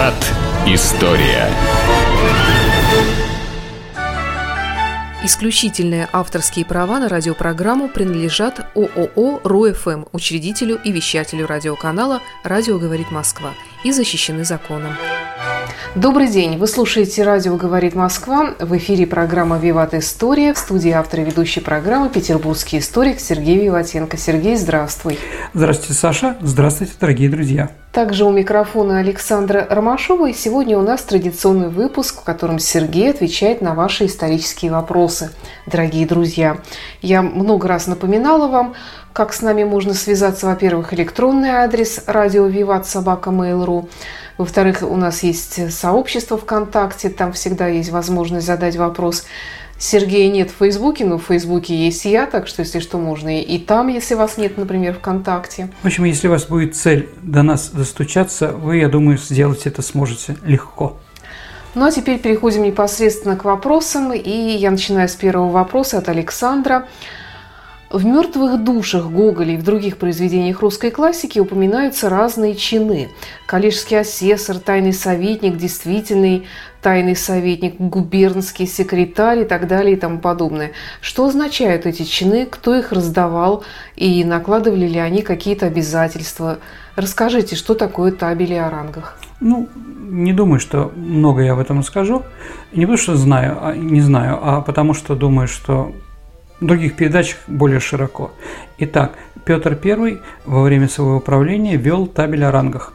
Виват. История. Исключительные авторские права на радиопрограмму принадлежат ООО «РУФМ», учредителю и вещателю радиоканала «Радио говорит Москва» и защищены законом. Добрый день! Вы слушаете «Радио говорит Москва». В эфире программа «Виват История». В студии автор и ведущей программы петербургский историк Сергей Виватенко. Сергей, здравствуй! Здравствуйте, Саша! Здравствуйте, дорогие друзья! Также у микрофона Александра Ромашова. И сегодня у нас традиционный выпуск, в котором Сергей отвечает на ваши исторические вопросы. Дорогие друзья, я много раз напоминала вам, как с нами можно связаться. Во-первых, электронный адрес радио Виват Собака Mail.ru. Во-вторых, у нас есть сообщество ВКонтакте, там всегда есть возможность задать вопрос. Сергея нет в Фейсбуке, но в Фейсбуке есть я, так что, если что, можно и там, если вас нет, например, ВКонтакте. В общем, если у вас будет цель до нас достучаться, вы, я думаю, сделать это сможете легко. Ну а теперь переходим непосредственно к вопросам. И я начинаю с первого вопроса от Александра. В «Мертвых душах» Гоголя и в других произведениях русской классики упоминаются разные чины. Коллежский асессор, тайный советник, действительный тайный советник, губернский секретарь и так далее и тому подобное. Что означают эти чины, кто их раздавал и накладывали ли они какие-то обязательства? Расскажите, что такое табели о рангах? Ну, не думаю, что много я об этом скажу. Не потому что знаю, а, не знаю, а потому что думаю, что в других передачах более широко. Итак, Петр I во время своего правления вел табель о рангах.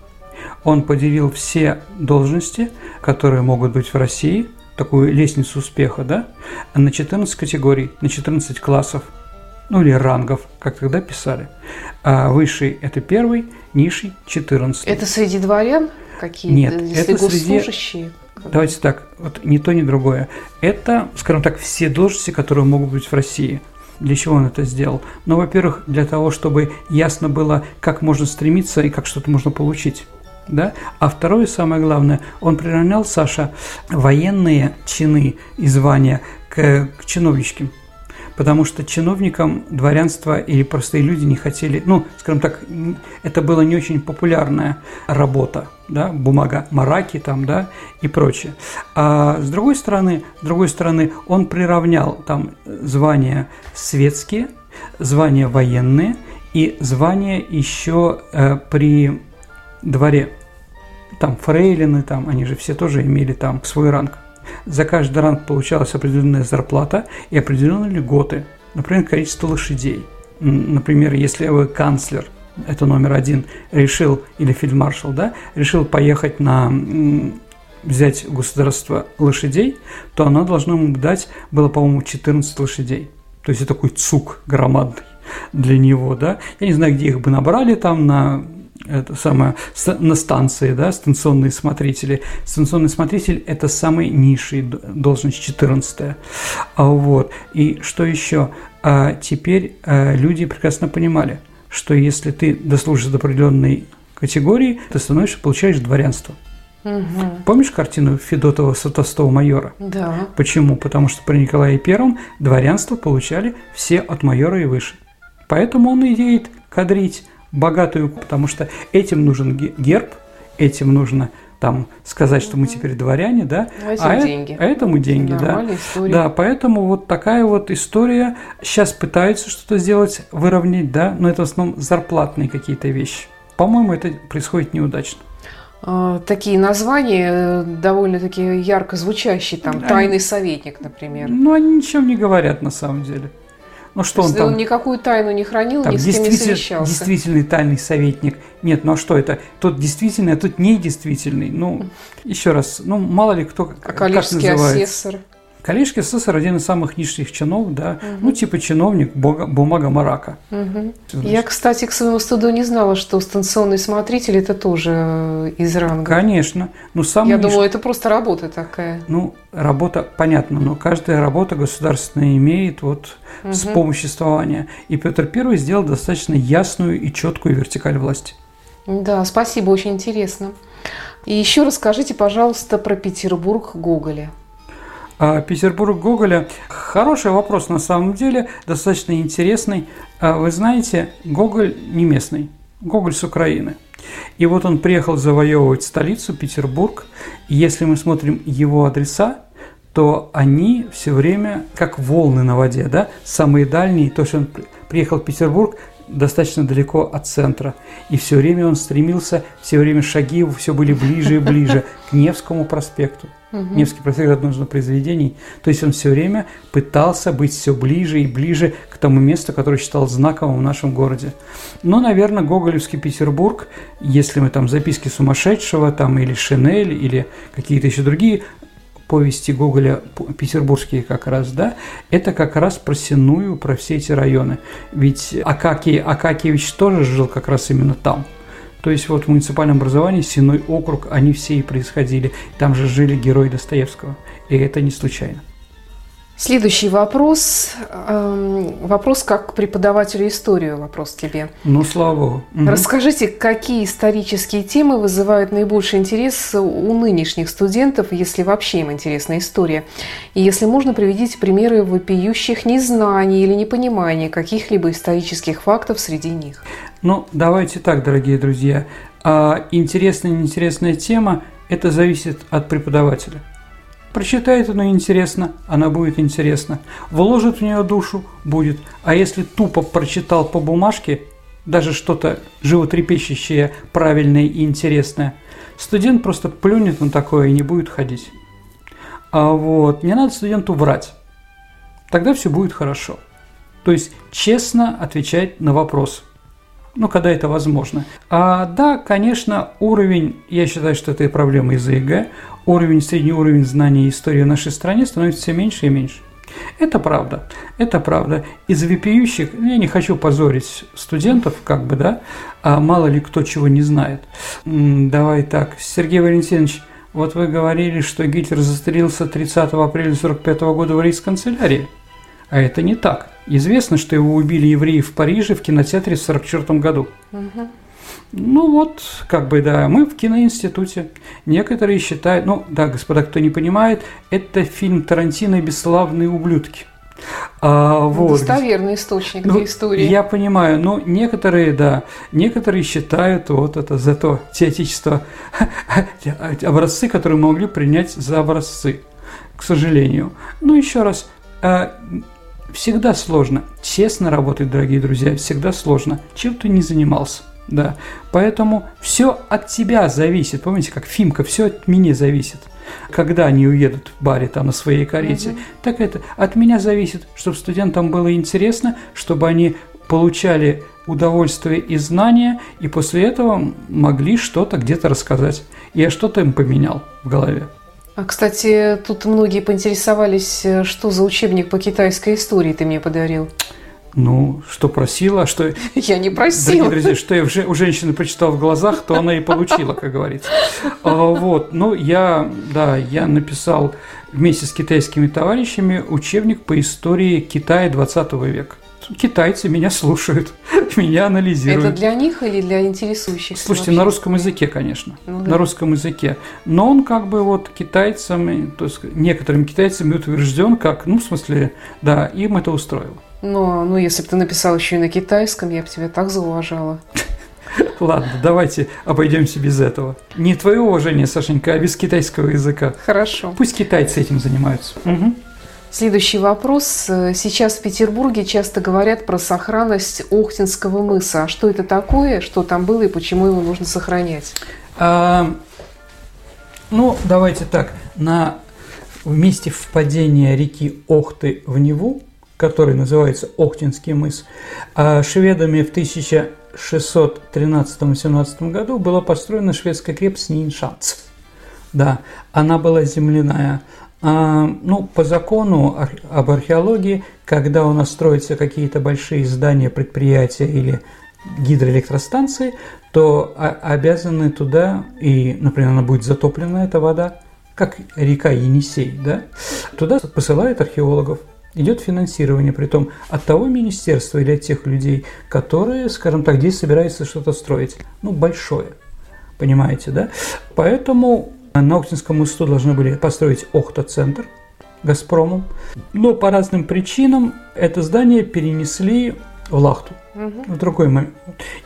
Он поделил все должности, которые могут быть в России, такую лестницу успеха, да, на 14 категорий, на 14 классов, ну или рангов, как тогда писали. А высший – это первый, низший – 14. Это среди дворян какие-то? Нет, это среди Давайте так, вот ни то, ни другое. Это, скажем так, все должности, которые могут быть в России. Для чего он это сделал? Ну, во-первых, для того, чтобы ясно было, как можно стремиться и как что-то можно получить. Да? А второе, самое главное, он приравнял, Саша, военные чины и звания к, к чиновничким потому что чиновникам дворянство или простые люди не хотели, ну, скажем так, это была не очень популярная работа, да, бумага мараки там, да, и прочее. А с другой стороны, с другой стороны, он приравнял там звания светские, звания военные и звания еще э, при дворе. Там фрейлины, там, они же все тоже имели там свой ранг. За каждый ранг получалась определенная зарплата и определенные льготы, например, количество лошадей. Например, если вы канцлер, это номер один, решил, или фельдмаршал, да, решил поехать на взять государство лошадей, то оно должно ему дать, было, по-моему, 14 лошадей. То есть это такой цук громадный для него, да. Я не знаю, где их бы набрали там на это самое, на станции, да, станционные смотрители. Станционный смотритель – это самый низший должность, 14 а вот. И что еще? А теперь а, люди прекрасно понимали, что если ты дослужишься до определенной категории, ты становишься, получаешь дворянство. Угу. Помнишь картину Федотова Сатостова майора? Да. Почему? Потому что при Николае Первом дворянство получали все от майора и выше. Поэтому он и едет кадрить богатую, потому что этим нужен герб, этим нужно там сказать, что мы теперь дворяне, да, а, а, деньги. а этому деньги, да. История. Да, поэтому вот такая вот история. Сейчас пытаются что-то сделать, выровнять, да, но это в основном зарплатные какие-то вещи. По-моему, это происходит неудачно а, такие названия э, довольно-таки ярко звучащие, там, «Тайный советник», например. Ну, они ничем не говорят на самом деле. Ну что он там? Он никакую тайну не хранил, там, ни с кем не совещался. Действительный тайный советник. Нет, ну а что это? Тот действительный, а тот недействительный. Ну, еще раз, ну мало ли кто а как называется. асессор? Коллежский асессор один из самых низших чинов, да, угу. ну типа чиновник, бумага марака. Угу. Я, кстати, к своему стыду не знала, что станционный смотритель это тоже э, из ранга. Конечно, ну самый. Я ниж... думала, это просто работа такая. Ну работа понятно, но каждая работа государственная имеет вот угу. вспомоществование. И Петр I сделал достаточно ясную и четкую вертикаль власти. Да, спасибо, очень интересно. И еще расскажите, пожалуйста, про Петербург Гоголя. А Петербург Гоголя. Хороший вопрос на самом деле, достаточно интересный. А вы знаете, Гоголь не местный, Гоголь с Украины. И вот он приехал завоевывать столицу, Петербург. И если мы смотрим его адреса, то они все время как волны на воде, да, самые дальние, то, что он приехал в Петербург, достаточно далеко от центра. И все время он стремился, все время шаги его все были ближе и ближе к Невскому проспекту. Невский проспект – одно из произведений. То есть он все время пытался быть все ближе и ближе к тому месту, которое считал знаковым в нашем городе. Но, наверное, Гоголевский Петербург, если мы там записки сумасшедшего, там или Шинель, или какие-то еще другие повести Гоголя, петербургские как раз, да, это как раз про Синую, про все эти районы. Ведь Акакий, Акакиевич тоже жил как раз именно там. То есть вот в муниципальном образовании Синой округ, они все и происходили. Там же жили герои Достоевского. И это не случайно. Следующий вопрос. Эм, вопрос как преподавателю истории. Вопрос тебе. Ну, слава богу. Угу. Расскажите, какие исторические темы вызывают наибольший интерес у нынешних студентов, если вообще им интересна история? И если можно, приведите примеры вопиющих незнаний или непонимания каких-либо исторических фактов среди них. Ну, давайте так, дорогие друзья. А интересная неинтересная тема – это зависит от преподавателя – Прочитает она интересно, она будет интересна. Вложит в нее душу – будет. А если тупо прочитал по бумажке, даже что-то животрепещущее, правильное и интересное, студент просто плюнет на такое и не будет ходить. А вот не надо студенту врать. Тогда все будет хорошо. То есть честно отвечать на вопрос – ну, когда это возможно. А, да, конечно, уровень, я считаю, что это проблема из-за ЕГЭ, уровень, средний уровень знаний истории в нашей стране становится все меньше и меньше. Это правда, это правда. Из вопиющих, ну, я не хочу позорить студентов, как бы, да, а мало ли кто чего не знает. Давай так, Сергей Валентинович, вот вы говорили, что Гитлер застрелился 30 апреля 1945 года в рейс-канцелярии. А это не так. Известно, что его убили евреи в Париже в кинотеатре в 1944 году. Угу. Ну вот, как бы, да, мы в киноинституте. Некоторые считают, ну, да, господа, кто не понимает, это фильм Тарантино «Бесславные ублюдки». А, ну, вот. Достоверный источник ну, для истории. Я понимаю, но некоторые, да, некоторые считают вот это за то теоретичество, образцы, которые могли принять за образцы, к сожалению. Ну, еще раз, а, всегда сложно. Честно работать, дорогие друзья, всегда сложно. Чем ты не занимался. Да, поэтому все от тебя зависит. Помните, как Фимка, все от меня зависит. Когда они уедут в баре там на своей карете, угу. так это от меня зависит, чтобы студентам было интересно, чтобы они получали удовольствие и знания, и после этого могли что-то где-то рассказать. Я что-то им поменял в голове. А, кстати, тут многие поинтересовались, э, что за учебник по китайской истории ты мне подарил. Ну, что просила, что... Я не просила. Дорогие друзья, что я у женщины прочитал в глазах, то она и получила, как говорится. А, вот, ну, я, да, я написал вместе с китайскими товарищами учебник по истории Китая 20 века китайцы меня слушают, меня анализируют. Это для них или для интересующих? Слушайте, вообще? на русском языке, конечно, ну, да. на русском языке. Но он как бы вот китайцам, то есть некоторым китайцам утвержден как, ну, в смысле, да, им это устроило. Но, ну, если бы ты написал еще и на китайском, я бы тебя так зауважала. Ладно, давайте обойдемся без этого. Не твое уважение, Сашенька, а без китайского языка. Хорошо. Пусть китайцы этим занимаются. Угу. Следующий вопрос. Сейчас в Петербурге часто говорят про сохранность Охтинского мыса. А что это такое, что там было и почему его нужно сохранять? А, ну, давайте так. На месте впадения реки Охты в Неву, который называется Охтинский мыс, а шведами в 1613-17 году была построена шведская крепость Ниншанц. Да, она была земляная. А, ну, по закону об археологии, когда у нас строятся какие-то большие здания, предприятия или гидроэлектростанции, то обязаны туда, и, например, она будет затоплена, эта вода, как река Енисей, да, туда посылают археологов, идет финансирование, при том от того министерства или от тех людей, которые, скажем так, здесь собираются что-то строить, ну, большое, понимаете, да? Поэтому на Охтинском мосту должны были построить Охта-центр Газпромом. Но по разным причинам это здание перенесли в Лахту. Угу. В другой момент.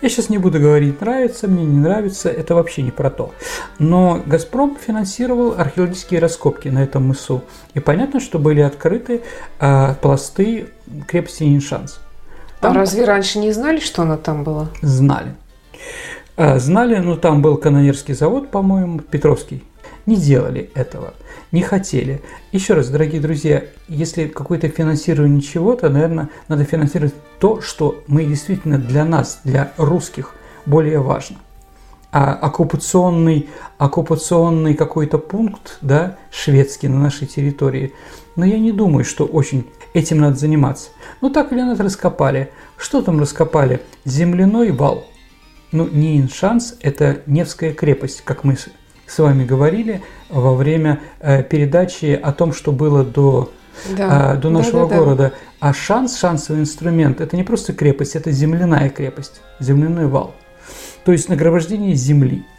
Я сейчас не буду говорить, нравится мне, не нравится, это вообще не про то. Но «Газпром» финансировал археологические раскопки на этом мысу. И понятно, что были открыты э, пласты крепости Ниншанс. Там... А разве раньше не знали, что она там была? Знали. Э, знали, ну там был канонерский завод, по-моему, Петровский. Не делали этого не хотели. Еще раз, дорогие друзья, если какое-то финансирование чего-то, наверное, надо финансировать то, что мы действительно для нас, для русских, более важно. А оккупационный, оккупационный какой-то пункт, да, шведский на нашей территории, но я не думаю, что очень этим надо заниматься. Ну так или иначе раскопали. Что там раскопали? Земляной вал. Ну, не Иншанс, это Невская крепость, как мы с вами говорили во время э, передачи о том, что было до, да. э, до нашего да, да, города. Да. А шанс, шансовый инструмент – это не просто крепость, это земляная крепость, земляной вал. То есть нагромождение земли –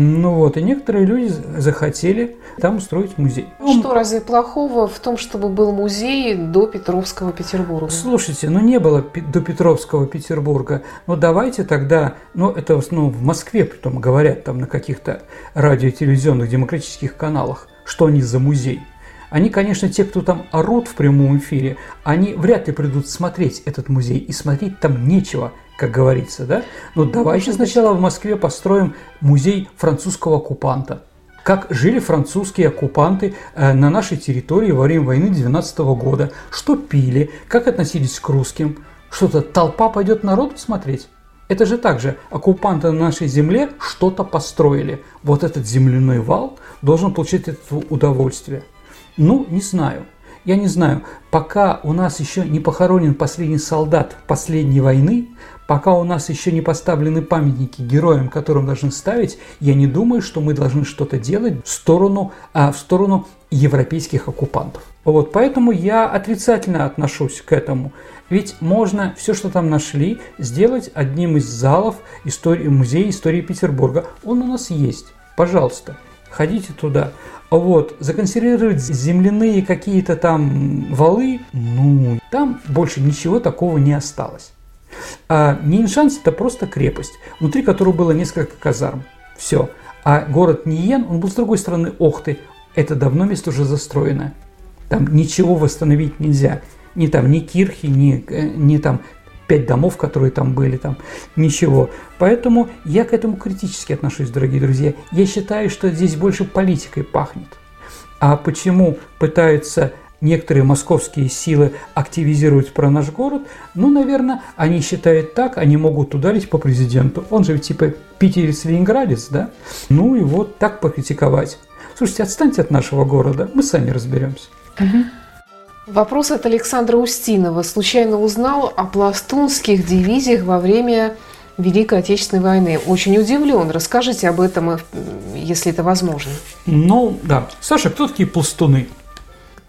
ну вот, и некоторые люди захотели там устроить музей. Что разве плохого в том, чтобы был музей до Петровского Петербурга? Слушайте, ну не было до Петровского Петербурга. Ну давайте тогда, ну это ну, в Москве потом говорят там на каких-то радио-телевизионных демократических каналах, что они за музей. Они, конечно, те, кто там орут в прямом эфире, они вряд ли придут смотреть этот музей, и смотреть там нечего – как говорится, да? Ну, давайте сначала в Москве построим музей французского оккупанта. Как жили французские оккупанты э, на нашей территории во время войны 12 года, что пили, как относились к русским. Что-то толпа пойдет народу смотреть? Это же так же, оккупанты на нашей земле что-то построили. Вот этот земляной вал должен получить это удовольствие. Ну, не знаю. Я не знаю, пока у нас еще не похоронен последний солдат последней войны, Пока у нас еще не поставлены памятники героям, которым должны ставить, я не думаю, что мы должны что-то делать в сторону, а, в сторону европейских оккупантов. Вот, поэтому я отрицательно отношусь к этому. Ведь можно все, что там нашли, сделать одним из залов истории, музея истории Петербурга. Он у нас есть. Пожалуйста, ходите туда. Вот, законсервировать земляные какие-то там валы, ну, там больше ничего такого не осталось. А Ниншанс – это просто крепость, внутри которой было несколько казарм. Все. А город Ниен, он был с другой стороны Охты. Это давно место уже застроено. Там ничего восстановить нельзя. Ни там, ни кирхи, ни, э, ни там пять домов, которые там были, там ничего. Поэтому я к этому критически отношусь, дорогие друзья. Я считаю, что здесь больше политикой пахнет. А почему пытаются некоторые московские силы активизируют про наш город, ну, наверное, они считают так, они могут ударить по президенту. Он же типа питерец, ленинградец, да? Ну и вот так покритиковать. Слушайте, отстаньте от нашего города, мы сами разберемся. Вопрос от Александра Устинова. Случайно узнал о пластунских дивизиях во время Великой Отечественной войны. Очень удивлен. Расскажите об этом, если это возможно. Ну, да. Саша, кто такие пластуны?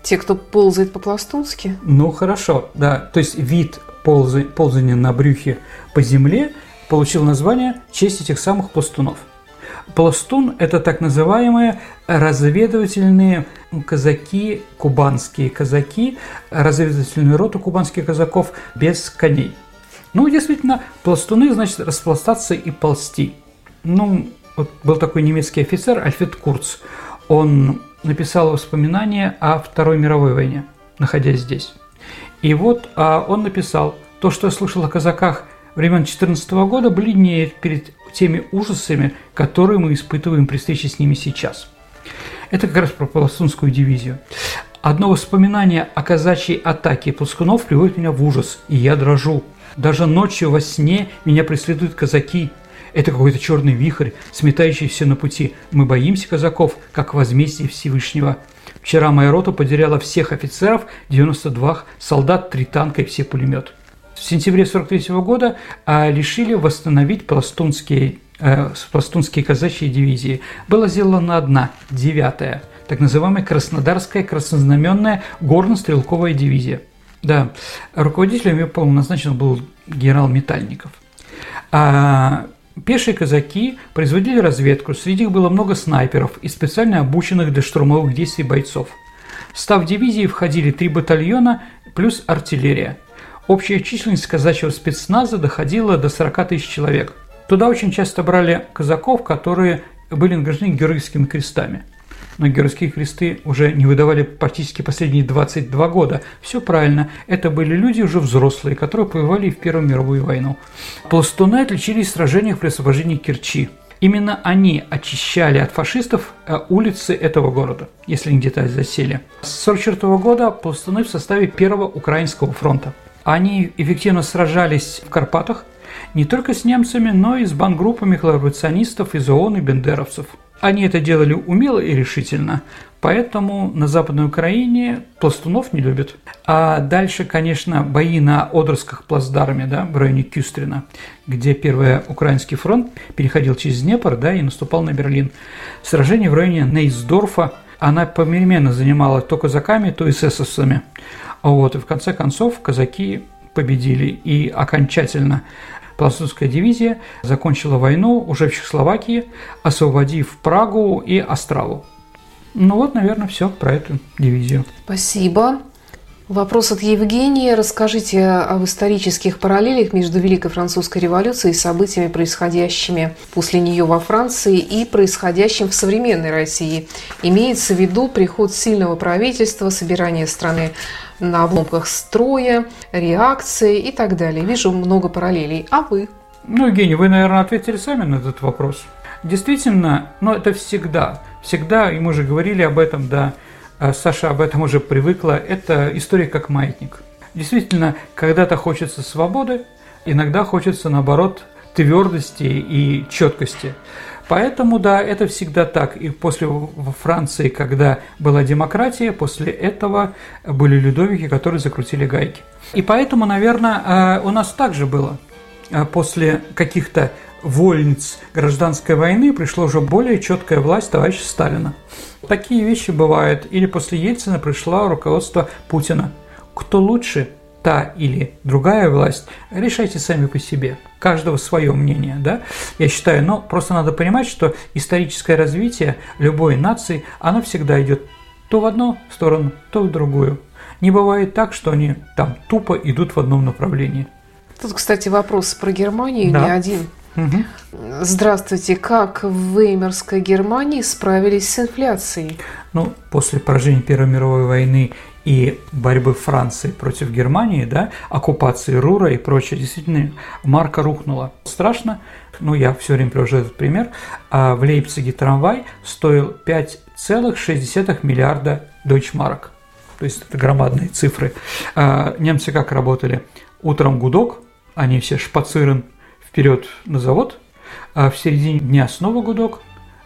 Те, кто ползает по-пластунски? Ну, хорошо, да. То есть вид полза, ползания на брюхе по земле получил название в честь этих самых пластунов. Пластун – это так называемые разведывательные казаки, кубанские казаки, разведывательную роту кубанских казаков без коней. Ну, действительно, пластуны, значит, распластаться и ползти. Ну, вот был такой немецкий офицер Альфред Курц. Он написал воспоминания о Второй мировой войне, находясь здесь. И вот а, он написал, то, что я слышал о казаках времен 14 года, бледнеет перед теми ужасами, которые мы испытываем при встрече с ними сейчас. Это как раз про Пластунскую дивизию. Одно воспоминание о казачьей атаке пластунов приводит меня в ужас, и я дрожу. Даже ночью во сне меня преследуют казаки, это какой-то черный вихрь, сметающийся на пути. Мы боимся казаков, как возмездие Всевышнего. Вчера моя рота потеряла всех офицеров, 92 солдат, 3 танка и все пулеметы. В сентябре 43 года а, решили восстановить пластунские, э, пластунские казачьи дивизии. Была сделана одна, девятая, так называемая Краснодарская краснознаменная горно-стрелковая дивизия. Да, руководителем ее, по-моему, назначен был генерал Метальников. А Пешие казаки производили разведку, среди них было много снайперов и специально обученных для штурмовых действий бойцов. В став дивизии входили три батальона плюс артиллерия. Общая численность казачьего спецназа доходила до 40 тысяч человек. Туда очень часто брали казаков, которые были награждены героическими крестами. Но героические кресты уже не выдавали практически последние 22 года. Все правильно, это были люди уже взрослые, которые повоевали в Первую мировую войну. Пластуны отличились в сражениях при освобождении Керчи. Именно они очищали от фашистов э, улицы этого города, если они где-то засели. С 1944 года пластуны в составе Первого Украинского фронта. Они эффективно сражались в Карпатах не только с немцами, но и с бангруппами коллаборационистов из ООН и бендеровцев. Они это делали умело и решительно, поэтому на Западной Украине пластунов не любят. А дальше, конечно, бои на Одерских плацдарме, да, в районе Кюстрина, где Первый Украинский фронт переходил через Днепр да, и наступал на Берлин. Сражение в районе Нейсдорфа, она попеременно занимала то казаками, то эсэсовцами. Вот, и в конце концов казаки победили и окончательно Пластунская дивизия закончила войну уже в Чехословакии, освободив Прагу и Острову. Ну вот, наверное, все про эту дивизию. Спасибо. Вопрос от Евгения. Расскажите об исторических параллелях между Великой Французской революцией и событиями, происходящими после нее во Франции и происходящим в современной России. Имеется в виду приход сильного правительства, собирание страны на обломках строя, реакции и так далее. Вижу много параллелей. А вы? Ну, Евгений, вы, наверное, ответили сами на этот вопрос. Действительно, но это всегда. Всегда, и мы уже говорили об этом, да, а Саша об этом уже привыкла, это история как маятник. Действительно, когда-то хочется свободы, иногда хочется, наоборот, твердости и четкости. Поэтому, да, это всегда так. И после во Франции, когда была демократия, после этого были людовики, которые закрутили гайки. И поэтому, наверное, э, у нас также было. Э, после каких-то вольниц гражданской войны пришла уже более четкая власть товарища Сталина. Такие вещи бывают. Или после Ельцина пришло руководство Путина. Кто лучше, та или другая власть, решайте сами по себе. Каждого свое мнение, да, я считаю. Но просто надо понимать, что историческое развитие любой нации, оно всегда идет то в одну сторону, то в другую. Не бывает так, что они там тупо идут в одном направлении. Тут, кстати, вопрос про Германию да. не один. Угу. Здравствуйте. Как в Веймарской Германии справились с инфляцией? Ну, после поражения Первой мировой войны и борьбы Франции против Германии, да, оккупации Рура и прочее, действительно, марка рухнула. Страшно, ну, я все время привожу этот пример. А в Лейпциге трамвай стоил 5,6 миллиарда дойчмарок. То есть это громадные цифры. А немцы как работали? Утром гудок, они все шпацирен вперед на завод, а в середине дня снова гудок,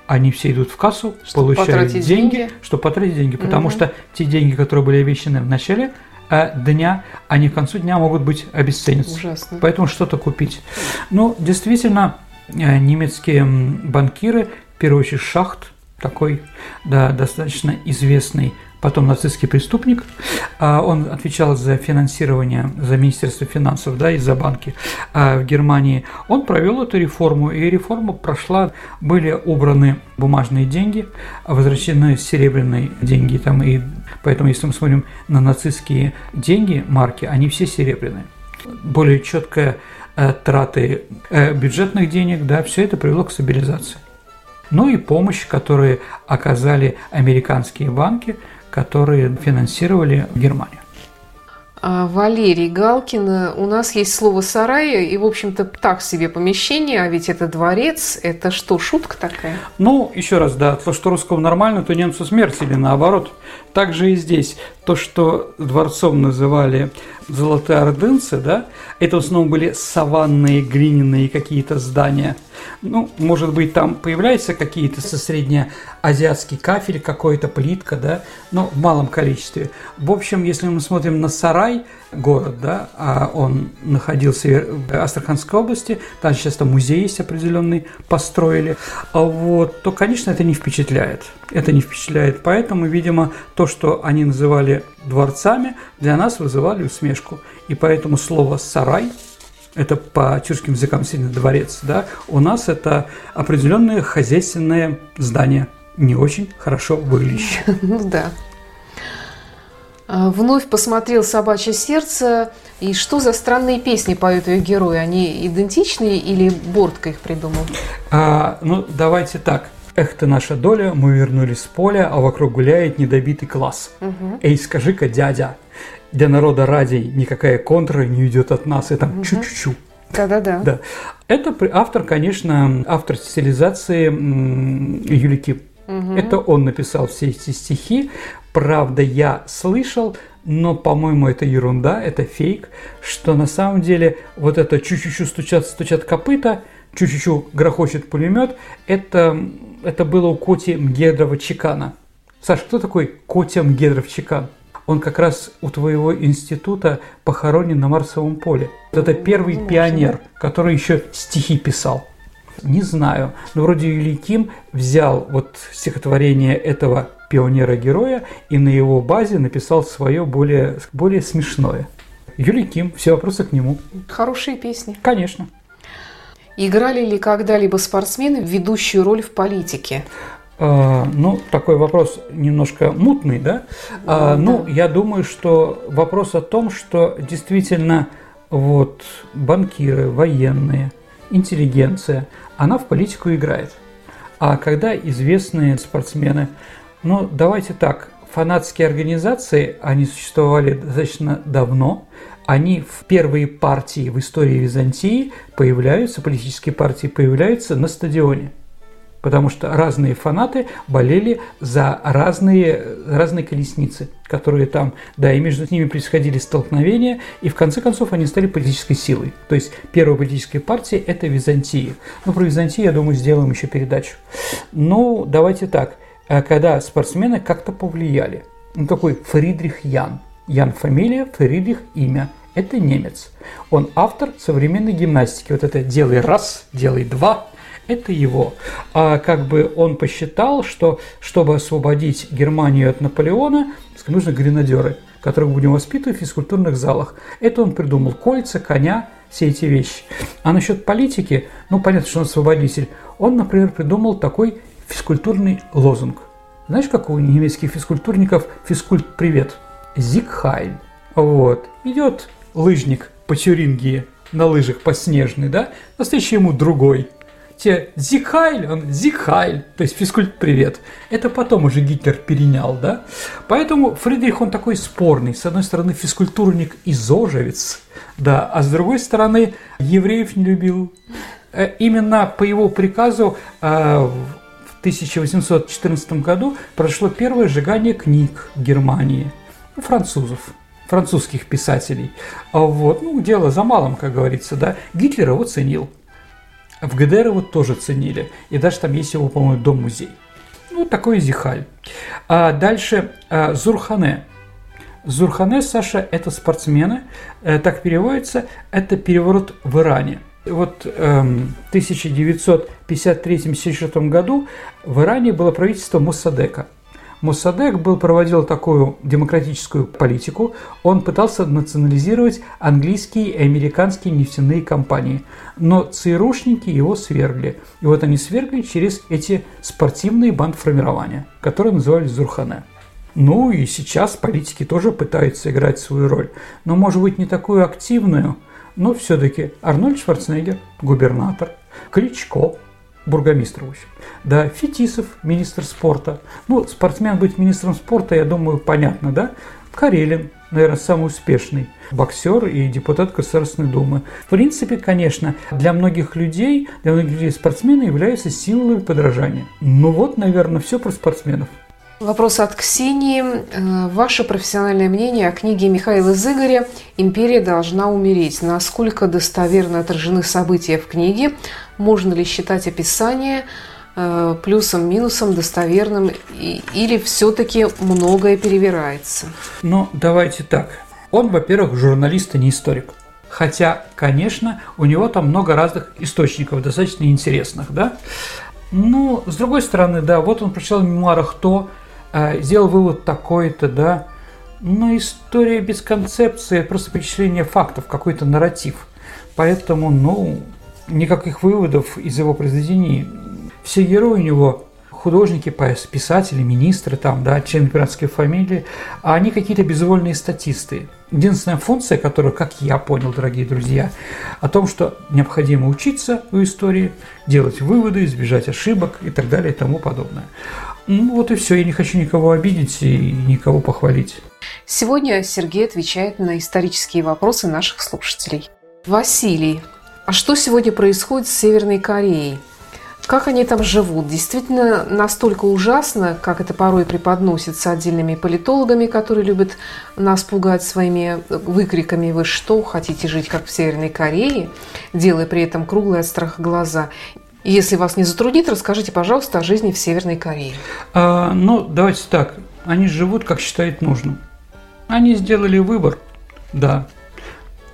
они все идут в кассу, чтобы получают деньги, деньги, чтобы потратить деньги, потому угу. что те деньги, которые были обещаны в начале э, дня, они к концу дня могут быть обесценятся. Ужасно. Поэтому что-то купить. Ну, действительно, э, немецкие банкиры, в первую очередь Шахт, такой да, достаточно известный потом нацистский преступник. А, он отвечал за финансирование, за Министерство финансов, да, и за банки а, в Германии. Он провел эту реформу, и реформа прошла, были убраны бумажные деньги, возвращены серебряные деньги, там, и поэтому, если мы смотрим на нацистские деньги, марки, они все серебряные. Более четкая э, траты э, бюджетных денег, да, все это привело к стабилизации. Ну и помощь, которую оказали американские банки – которые финансировали Германию. А, Валерий Галкин, у нас есть слово «сарай», и, в общем-то, так себе помещение, а ведь это дворец, это что, шутка такая? Ну, еще раз, да, то, что русскому нормально, то немцу смерть или наоборот. Также и здесь. То, что дворцом называли золотые ордынцы, да, это в основном были саванные, глиняные какие-то здания. Ну, может быть, там появляются какие-то со среднеазиатский кафель, какой-то плитка, да, но в малом количестве. В общем, если мы смотрим на сарай, город, да, а он находился в Астраханской области, там сейчас там музей есть определенный, построили, вот, то, конечно, это не впечатляет. Это не впечатляет. Поэтому, видимо, то, что они называли дворцами, для нас вызывали усмешку. И поэтому слово «сарай» это по тюркским языкам сильно дворец, да, у нас это определенное хозяйственное здание, не очень хорошо выглядящее. Ну да. А, вновь посмотрел «Собачье сердце». И что за странные песни поют ее герои? Они идентичные или Бортко их придумал? А, ну, давайте так. Эх ты наша доля, мы вернулись с поля, а вокруг гуляет недобитый класс. Угу. Эй, скажи-ка, дядя, для народа ради никакая контра не уйдет от нас. Это угу. чу-чу-чу. Да-да-да. Да. Это автор, конечно, автор стилизации Юлики. Угу. Это он написал все эти стихи. Правда, я слышал, но, по-моему, это ерунда, это фейк, что на самом деле вот это чу-чу-чу стучат, стучат копыта, чу-чу-чу грохочет пулемет, это, это было у Коти Мгедрова Чекана. Саш, кто такой Котя Мгедров Чекан? Он как раз у твоего института похоронен на Марсовом поле. Это первый пионер, который еще стихи писал. Не знаю, но вроде Юлий Ким взял вот стихотворение этого пионера-героя и на его базе написал свое более, более смешное. Юлий Ким, все вопросы к нему. Хорошие песни. Конечно. Играли ли когда-либо спортсмены ведущую роль в политике? А, ну, такой вопрос немножко мутный, да? А, ну, я думаю, что вопрос о том, что действительно вот банкиры, военные, интеллигенция, она в политику играет. А когда известные спортсмены, ну, давайте так, фанатские организации, они существовали достаточно давно, они в первые партии в истории Византии появляются, политические партии появляются на стадионе – потому что разные фанаты болели за разные, разные колесницы, которые там, да, и между ними происходили столкновения, и в конце концов они стали политической силой. То есть первая политическая партия – это Византия. Ну, про Византию, я думаю, сделаем еще передачу. Ну, давайте так, э, когда спортсмены как-то повлияли. Ну, такой Фридрих Ян. Ян – фамилия, Фридрих – имя. Это немец. Он автор современной гимнастики. Вот это «делай раз», «делай два», это его. А как бы он посчитал, что чтобы освободить Германию от Наполеона, нужны гренадеры, которых будем воспитывать в физкультурных залах. Это он придумал. Кольца, коня, все эти вещи. А насчет политики, ну, понятно, что он освободитель. Он, например, придумал такой физкультурный лозунг. Знаешь, как у немецких физкультурников физкульт Зигхайль. Вот. Идет лыжник по Тюрингии на лыжах по снежной, да? Настоящий ему другой – те Зихайль, он Зихайль, то есть физкульт привет. Это потом уже Гитлер перенял, да? Поэтому Фридрих, он такой спорный. С одной стороны, физкультурник и зожевец, да, а с другой стороны, евреев не любил. Э, именно по его приказу э, в 1814 году прошло первое сжигание книг в Германии, французов французских писателей. А вот, ну, дело за малым, как говорится, да. Гитлер его ценил. В ГДР его тоже ценили. И даже там есть его, по-моему, дом-музей. Ну, такой зихаль. А дальше а, Зурхане. Зурхане, Саша, это спортсмены. Э, так переводится. Это переворот в Иране. Вот эм, в 1953-1954 году в Иране было правительство Моссадека – Моссадек был, проводил такую демократическую политику. Он пытался национализировать английские и американские нефтяные компании. Но ЦРУшники его свергли. И вот они свергли через эти спортивные бандформирования, которые назывались Зурхане. Ну и сейчас политики тоже пытаются играть свою роль. Но, может быть, не такую активную, но все-таки Арнольд Шварценеггер, губернатор, Кличко, бургомистр, в общем. Да, Фетисов, министр спорта. Ну, спортсмен быть министром спорта, я думаю, понятно, да? Карелин, наверное, самый успешный боксер и депутат Государственной Думы. В принципе, конечно, для многих людей, для многих людей спортсмены являются символами подражания. Ну вот, наверное, все про спортсменов. Вопрос от Ксении. Э, ваше профессиональное мнение о книге Михаила Зыгоря «Империя должна умереть». Насколько достоверно отражены события в книге? Можно ли считать описание э, плюсом, минусом, достоверным? Или все-таки многое перевирается? Ну, давайте так. Он, во-первых, журналист, а не историк. Хотя, конечно, у него там много разных источников, достаточно интересных, да? Ну, с другой стороны, да, вот он прочитал в мемуарах то, сделал вывод такой-то, да. Но история без концепции, просто перечисление фактов, какой-то нарратив. Поэтому, ну, никаких выводов из его произведений. Все герои у него художники, писатели, министры, там, да, члены пиратской фамилии, а они какие-то безвольные статисты. Единственная функция, которую, как я понял, дорогие друзья, о том, что необходимо учиться у истории, делать выводы, избежать ошибок и так далее и тому подобное. Ну вот и все, я не хочу никого обидеть и никого похвалить. Сегодня Сергей отвечает на исторические вопросы наших слушателей. Василий, а что сегодня происходит с Северной Кореей? Как они там живут? Действительно настолько ужасно, как это порой преподносится отдельными политологами, которые любят нас пугать своими выкриками «Вы что, хотите жить, как в Северной Корее?», делая при этом круглые от страха глаза. Если вас не затруднит, расскажите, пожалуйста, о жизни в Северной Корее. А, ну, давайте так. Они живут, как считают нужным. Они сделали выбор, да.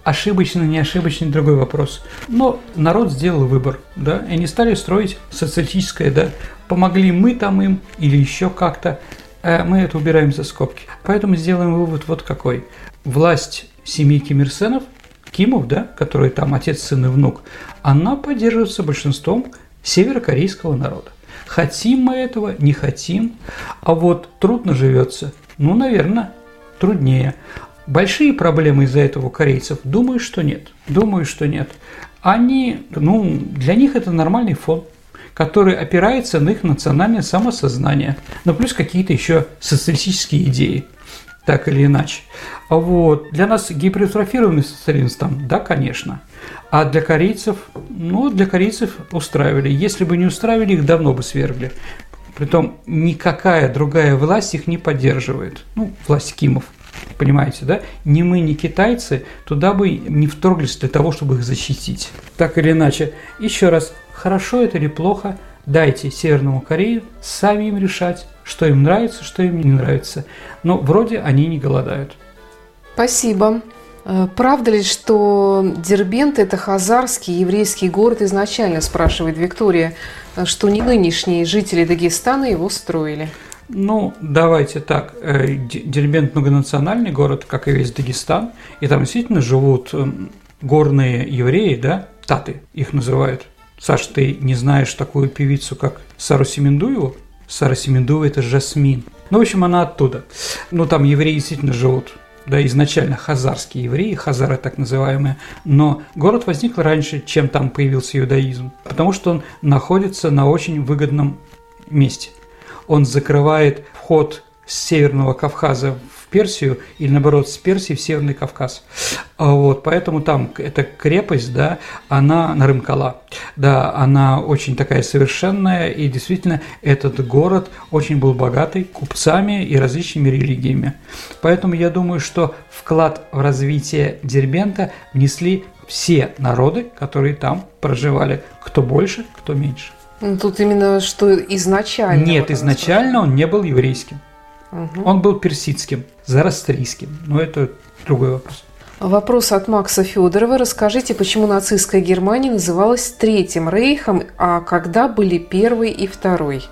Ошибочный, не ошибочный, другой вопрос. Но народ сделал выбор, да, и они стали строить социалистическое, да. Помогли мы там им или еще как-то, э, мы это убираем за скобки. Поэтому сделаем вывод вот какой. Власть семьи Ким Ир Сенов, Кимов, да, который там отец, сын и внук, она поддерживается большинством северокорейского народа. Хотим мы этого, не хотим, а вот трудно живется, ну, наверное, труднее. Большие проблемы из-за этого у корейцев? Думаю, что нет. Думаю, что нет. Они, ну, для них это нормальный фон, который опирается на их национальное самосознание, но плюс какие-то еще социалистические идеи, так или иначе. А вот для нас гипертрофированный социализм там, да, конечно. А для корейцев, ну, для корейцев устраивали. Если бы не устраивали, их давно бы свергли. Притом никакая другая власть их не поддерживает. Ну, власть Кимов – Понимаете, да? Ни мы, ни китайцы туда бы не вторглись для того, чтобы их защитить. Так или иначе, еще раз, хорошо это или плохо, дайте Северному Корее сами им решать, что им нравится, что им не нравится. Но вроде они не голодают. Спасибо. Э, правда ли, что Дербент – это хазарский еврейский город изначально, спрашивает Виктория, э, что не нынешние жители Дагестана его строили? Ну, давайте так. Э, Дербент многонациональный город, как и весь Дагестан, и там действительно живут эм, горные евреи, да, таты их называют. Саш, ты не знаешь такую певицу, как Сару Семендуеву? Сара Семендуева – это Жасмин. Ну, в общем, она оттуда. Ну, там евреи действительно живут да, изначально хазарские евреи, хазары так называемые, но город возник раньше, чем там появился иудаизм, потому что он находится на очень выгодном месте он закрывает вход с Северного Кавказа в Персию или наоборот с Персии в Северный Кавказ. А вот, поэтому там эта крепость, да, она на Рымкала, да, она очень такая совершенная, и действительно этот город очень был богатый купцами и различными религиями. Поэтому я думаю, что вклад в развитие Дербента внесли все народы, которые там проживали, кто больше, кто меньше. Ну, тут именно что изначально. Нет, изначально он не был еврейским. Угу. Он был персидским, зарастрийским. Но это другой вопрос. Вопрос от Макса Федорова. Расскажите, почему нацистская Германия называлась Третьим Рейхом, а когда были Первый и Второй?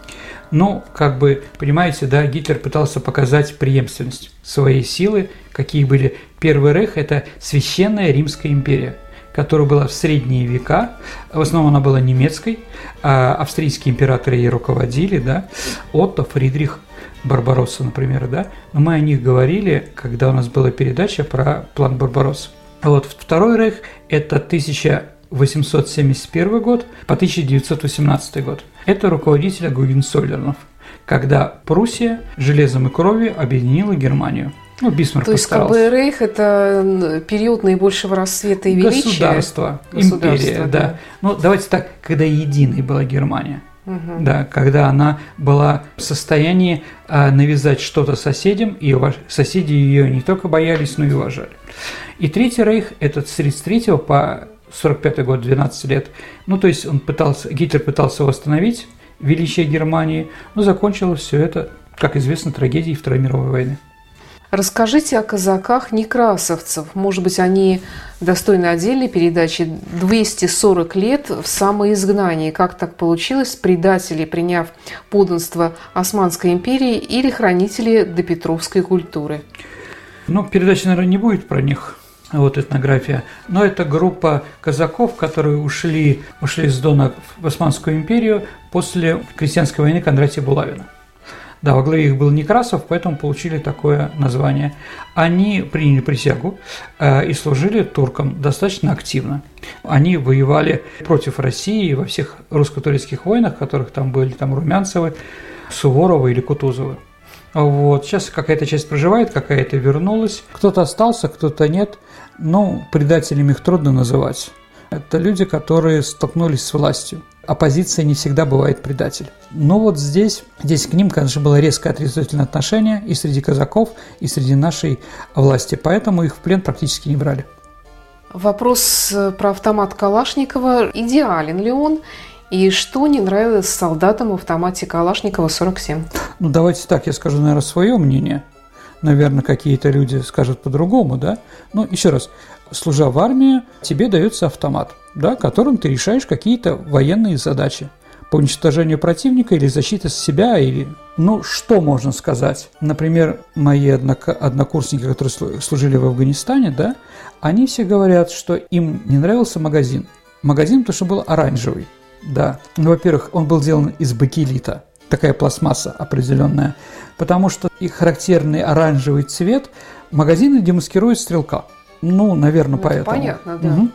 Ну, как бы, понимаете, да, Гитлер пытался показать преемственность своей силы, какие были. Первый Рейх – это Священная Римская империя – которая была в средние века. В основном она была немецкой, а австрийские императоры ей руководили, да, Отто, Фридрих, Барбаросса, например, да. Но мы о них говорили, когда у нас была передача про план Барбаросса. Вот второй рейх – это 1871 год по 1918 год. Это руководителя Гугенцоллернов, когда Пруссия железом и кровью объединила Германию – ну, Бисмарк То есть, бы Рейх – это период наибольшего рассвета и величия? Государство, империя, да. да. Ну, давайте так, когда единой была Германия. Угу. Да, когда она была в состоянии а, навязать что-то соседям, и соседи ее не только боялись, но и уважали. И Третий Рейх – это с 33 по 45 год, 12 лет. Ну, то есть он пытался, Гитлер пытался восстановить величие Германии, но закончилось все это, как известно, трагедией Второй мировой войны. Расскажите о казаках некрасовцев. Может быть, они достойны отдельной передачи 240 лет в самоизгнании. Как так получилось? Предатели, приняв подданство Османской империи или хранители допетровской культуры? Ну, передачи, наверное, не будет про них. вот этнография. Но это группа казаков, которые ушли, ушли из Дона в Османскую империю после крестьянской войны Кондратия Булавина. Да, во главе их был Некрасов, поэтому получили такое название. Они приняли присягу э, и служили туркам достаточно активно. Они воевали против России во всех русско-турецких войнах, которых там были там Румянцевы, Суворовы или Кутузовы. Вот. Сейчас какая-то часть проживает, какая-то вернулась. Кто-то остался, кто-то нет. Ну, предателями их трудно называть. Это люди, которые столкнулись с властью. Оппозиция не всегда бывает предатель. Но вот здесь, здесь к ним, конечно, было резкое отрицательное отношение и среди казаков, и среди нашей власти. Поэтому их в плен практически не брали. Вопрос про автомат Калашникова. Идеален ли он? И что не нравилось солдатам в автомате Калашникова 47? Ну, давайте так, я скажу, наверное, свое мнение. Наверное, какие-то люди скажут по-другому, да? Но ну, еще раз, служа в армии, тебе дается автомат, да, которым ты решаешь какие-то военные задачи по уничтожению противника или защиты себя, или... Ну, что можно сказать? Например, мои однокурсники, которые служили в Афганистане, да, они все говорят, что им не нравился магазин. Магазин, потому что был оранжевый. Да. Ну, во-первых, он был сделан из бакелита, такая пластмасса определенная, потому что их характерный оранжевый цвет магазины демаскируют стрелка. Ну, наверное, ну, поэтому. Понятно, да. Угу.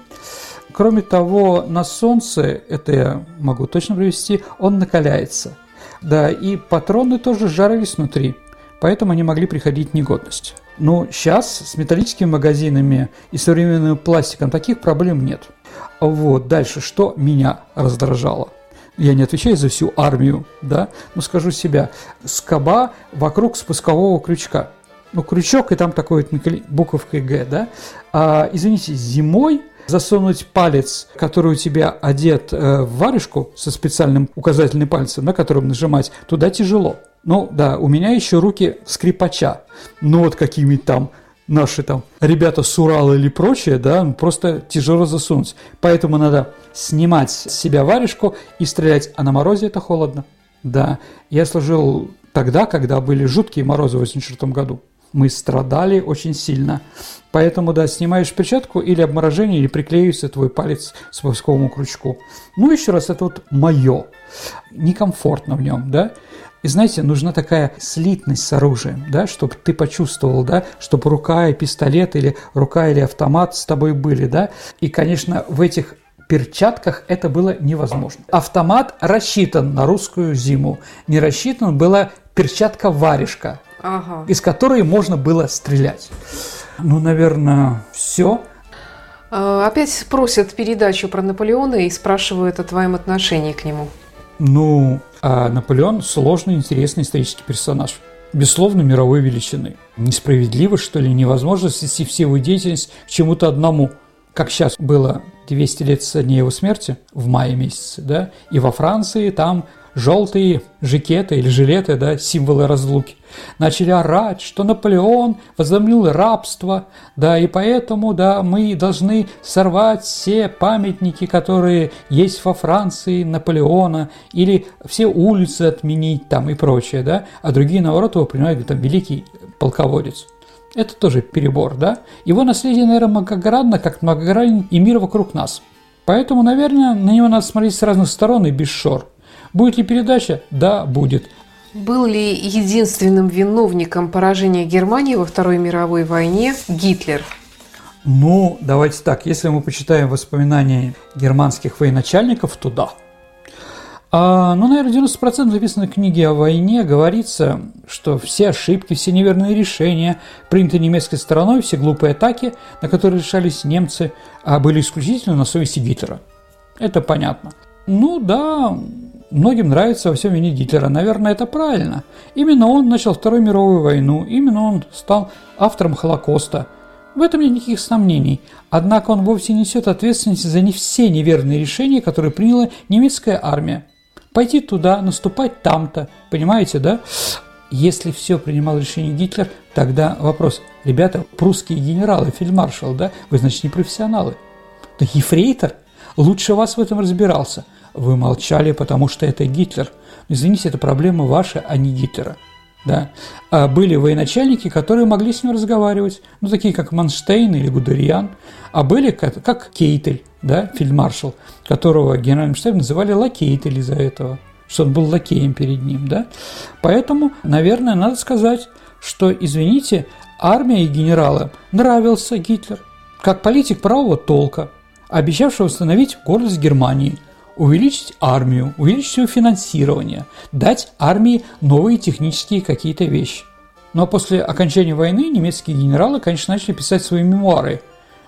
Кроме того, на солнце, это я могу точно привести, он накаляется. Да, и патроны тоже жарились внутри, поэтому они могли приходить в негодность. Но сейчас с металлическими магазинами и современным пластиком таких проблем нет. Вот, дальше, что меня раздражало? Я не отвечаю за всю армию, да, но скажу себя. Скоба вокруг спускового крючка. Ну, крючок, и там такой вот буковкой «Г», да. А, извините, зимой засунуть палец, который у тебя одет э, в варежку со специальным указательным пальцем, на котором нажимать, туда тяжело. Ну да, у меня еще руки скрипача. Ну вот какими там наши там ребята с Урала или прочее, да, ну, просто тяжело засунуть. Поэтому надо снимать с себя варежку и стрелять, а на морозе это холодно. Да, я служил тогда, когда были жуткие морозы в 84 году. Мы страдали очень сильно. Поэтому, да, снимаешь перчатку или обморожение, или приклеивается твой палец к спусковому крючку. Ну, еще раз, это вот мое. Некомфортно в нем, да. И знаете, нужна такая слитность с оружием, да, чтобы ты почувствовал, да, чтобы рука и пистолет или рука или автомат с тобой были, да. И, конечно, в этих перчатках это было невозможно. Автомат рассчитан на русскую зиму. Не рассчитан была перчатка-варежка, ага. из которой можно было стрелять. Ну, наверное, все. А, опять просят передачу про Наполеона и спрашивают о твоем отношении к нему. Ну, а Наполеон – сложный, интересный исторический персонаж. Безусловно, мировой величины. Несправедливо, что ли, невозможно свести всю его деятельность к чему-то одному. Как сейчас было 200 лет со дня его смерти, в мае месяце, да, и во Франции там желтые жакеты или жилеты, да, символы разлуки, начали орать, что Наполеон возомнил рабство, да, и поэтому, да, мы должны сорвать все памятники, которые есть во Франции Наполеона, или все улицы отменить там и прочее, да, а другие, наоборот, его принимают, там, великий полководец. Это тоже перебор, да? Его наследие, наверное, многогранно, как многогранен и мир вокруг нас. Поэтому, наверное, на него надо смотреть с разных сторон и без шор. Будет ли передача? Да, будет. Был ли единственным виновником поражения Германии во Второй мировой войне Гитлер? Ну, давайте так, если мы почитаем воспоминания германских военачальников, то да. А, ну, наверное, 90% написанной книги о войне говорится, что все ошибки, все неверные решения, принятые немецкой стороной, все глупые атаки, на которые решались немцы, а были исключительно на совести Гитлера. Это понятно. Ну да, Многим нравится во всем винить Гитлера. Наверное, это правильно. Именно он начал Вторую мировую войну, именно он стал автором Холокоста. В этом нет никаких сомнений. Однако он вовсе несет ответственность за не все неверные решения, которые приняла немецкая армия. Пойти туда, наступать там-то, понимаете, да? Если все принимал решение Гитлер, тогда вопрос, ребята, прусские генералы, фельдмаршал, да, вы, значит, не профессионалы. Да ефрейтор лучше вас в этом разбирался – вы молчали, потому что это Гитлер. Извините, это проблема ваша, а не Гитлера. да, а были военачальники, которые могли с ним разговаривать, ну, такие как Манштейн или Гудериан, а были как, как Кейтель, да, фельдмаршал, которого генеральным штабом называли лакейтель из-за этого, что он был лакеем перед ним, да. Поэтому, наверное, надо сказать, что, извините, армия и генералам нравился Гитлер, как политик правого толка, обещавший восстановить гордость Германии – увеличить армию, увеличить ее финансирование, дать армии новые технические какие-то вещи. Но после окончания войны немецкие генералы, конечно, начали писать свои мемуары,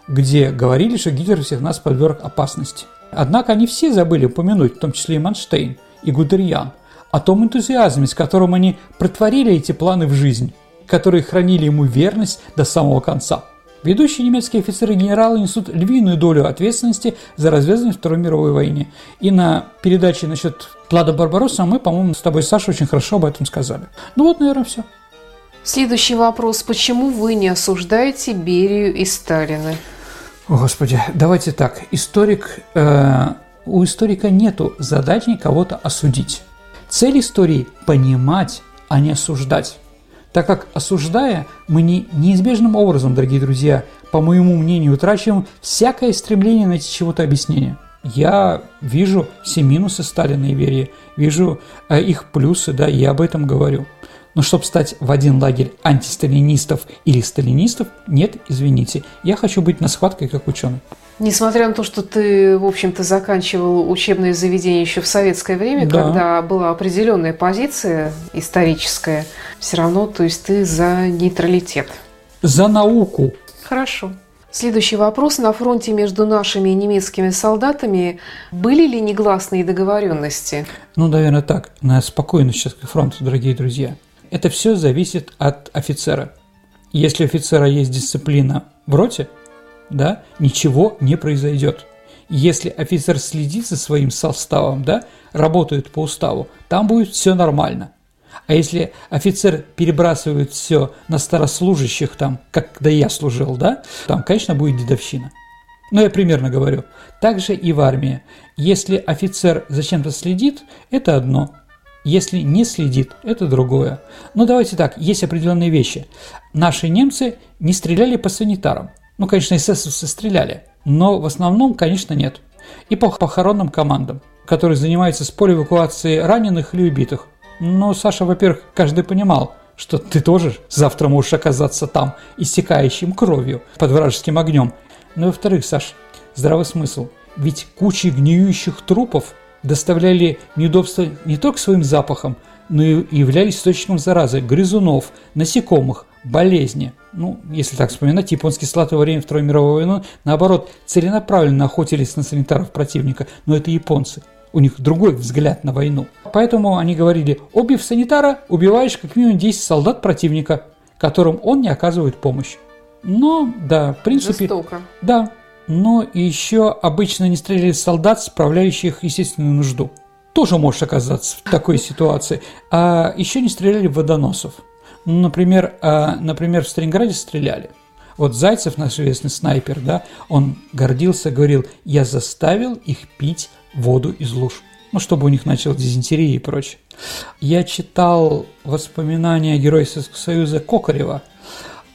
где говорили, что Гитлер всех нас подверг опасности. Однако они все забыли упомянуть, в том числе и Манштейн, и Гудериан, о том энтузиазме, с которым они протворили эти планы в жизнь, которые хранили ему верность до самого конца – Ведущие немецкие офицеры и генералы несут львиную долю ответственности за развязывание Второй мировой войны. И на передаче насчет Плада Барбаросса мы, по-моему, с тобой, Саша, очень хорошо об этом сказали. Ну вот, наверное, все. Следующий вопрос. Почему вы не осуждаете Берию и Сталина? О, Господи, давайте так. Историк, э, у историка нету задачи кого-то осудить. Цель истории – понимать, а не осуждать так как, осуждая, мы не, неизбежным образом, дорогие друзья, по моему мнению, утрачиваем всякое стремление найти чего-то объяснение. Я вижу все минусы Сталина и Берии, вижу э, их плюсы, да, я об этом говорю. Но чтобы стать в один лагерь антисталинистов или сталинистов, нет, извините, я хочу быть на схватке как ученый. Несмотря на то, что ты, в общем-то, заканчивал учебное заведение еще в советское время, да. когда была определенная позиция историческая, все равно, то есть ты за нейтралитет. За науку. Хорошо. Следующий вопрос. На фронте между нашими и немецкими солдатами были ли негласные договоренности? Ну, наверное, так. На спокойно сейчас к фронту, дорогие друзья. Это все зависит от офицера. Если у офицера есть дисциплина в роте, да, ничего не произойдет. Если офицер следит за своим составом, да, работает по уставу, там будет все нормально. А если офицер перебрасывает все на старослужащих, там, когда я служил, да, там, конечно, будет дедовщина. Но я примерно говорю. Также и в армии. Если офицер зачем-то следит, это одно. Если не следит, это другое. Но давайте так, есть определенные вещи. Наши немцы не стреляли по санитарам – ну, конечно, эсэсовцы стреляли, но в основном, конечно, нет. И по похоронным командам, которые занимаются с поля эвакуации раненых или убитых. Но Саша, во-первых, каждый понимал, что ты тоже завтра можешь оказаться там, истекающим кровью под вражеским огнем. Но, во-вторых, Саш, здравый смысл. Ведь кучи гниющих трупов доставляли неудобства не только своим запахом, но и являлись источником заразы грызунов, насекомых, болезни. Ну, если так вспоминать, японские солдаты во время Второй мировой войны, наоборот, целенаправленно охотились на санитаров противника, но это японцы. У них другой взгляд на войну. Поэтому они говорили, убив санитара, убиваешь как минимум 10 солдат противника, которым он не оказывает помощь. Но, да, в принципе... Жестоко. Да, но еще обычно не стреляли солдат, справляющих естественную нужду. Тоже можешь оказаться в такой ситуации. А еще не стреляли водоносов. Ну, например, э, например, в Сталинграде стреляли. Вот Зайцев, наш известный снайпер, да, он гордился, говорил, я заставил их пить воду из луж. Ну, чтобы у них начал дизентерия и прочее. Я читал воспоминания героя Советского Союза Кокарева.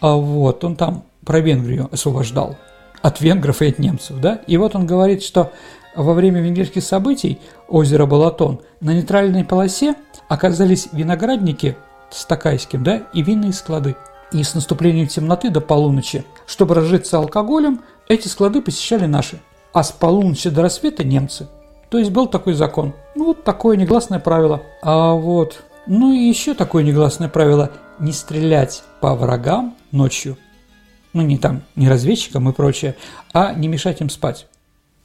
А вот, он там про Венгрию освобождал от венгров и от немцев, да? И вот он говорит, что во время венгерских событий озера Балатон на нейтральной полосе оказались виноградники с Такайским, да, и винные склады. И с наступлением темноты до полуночи, чтобы разжиться алкоголем, эти склады посещали наши, а с полуночи до рассвета немцы. То есть был такой закон. Ну, вот такое негласное правило. А вот, ну и еще такое негласное правило – не стрелять по врагам ночью. Ну, не там, не разведчикам и прочее, а не мешать им спать.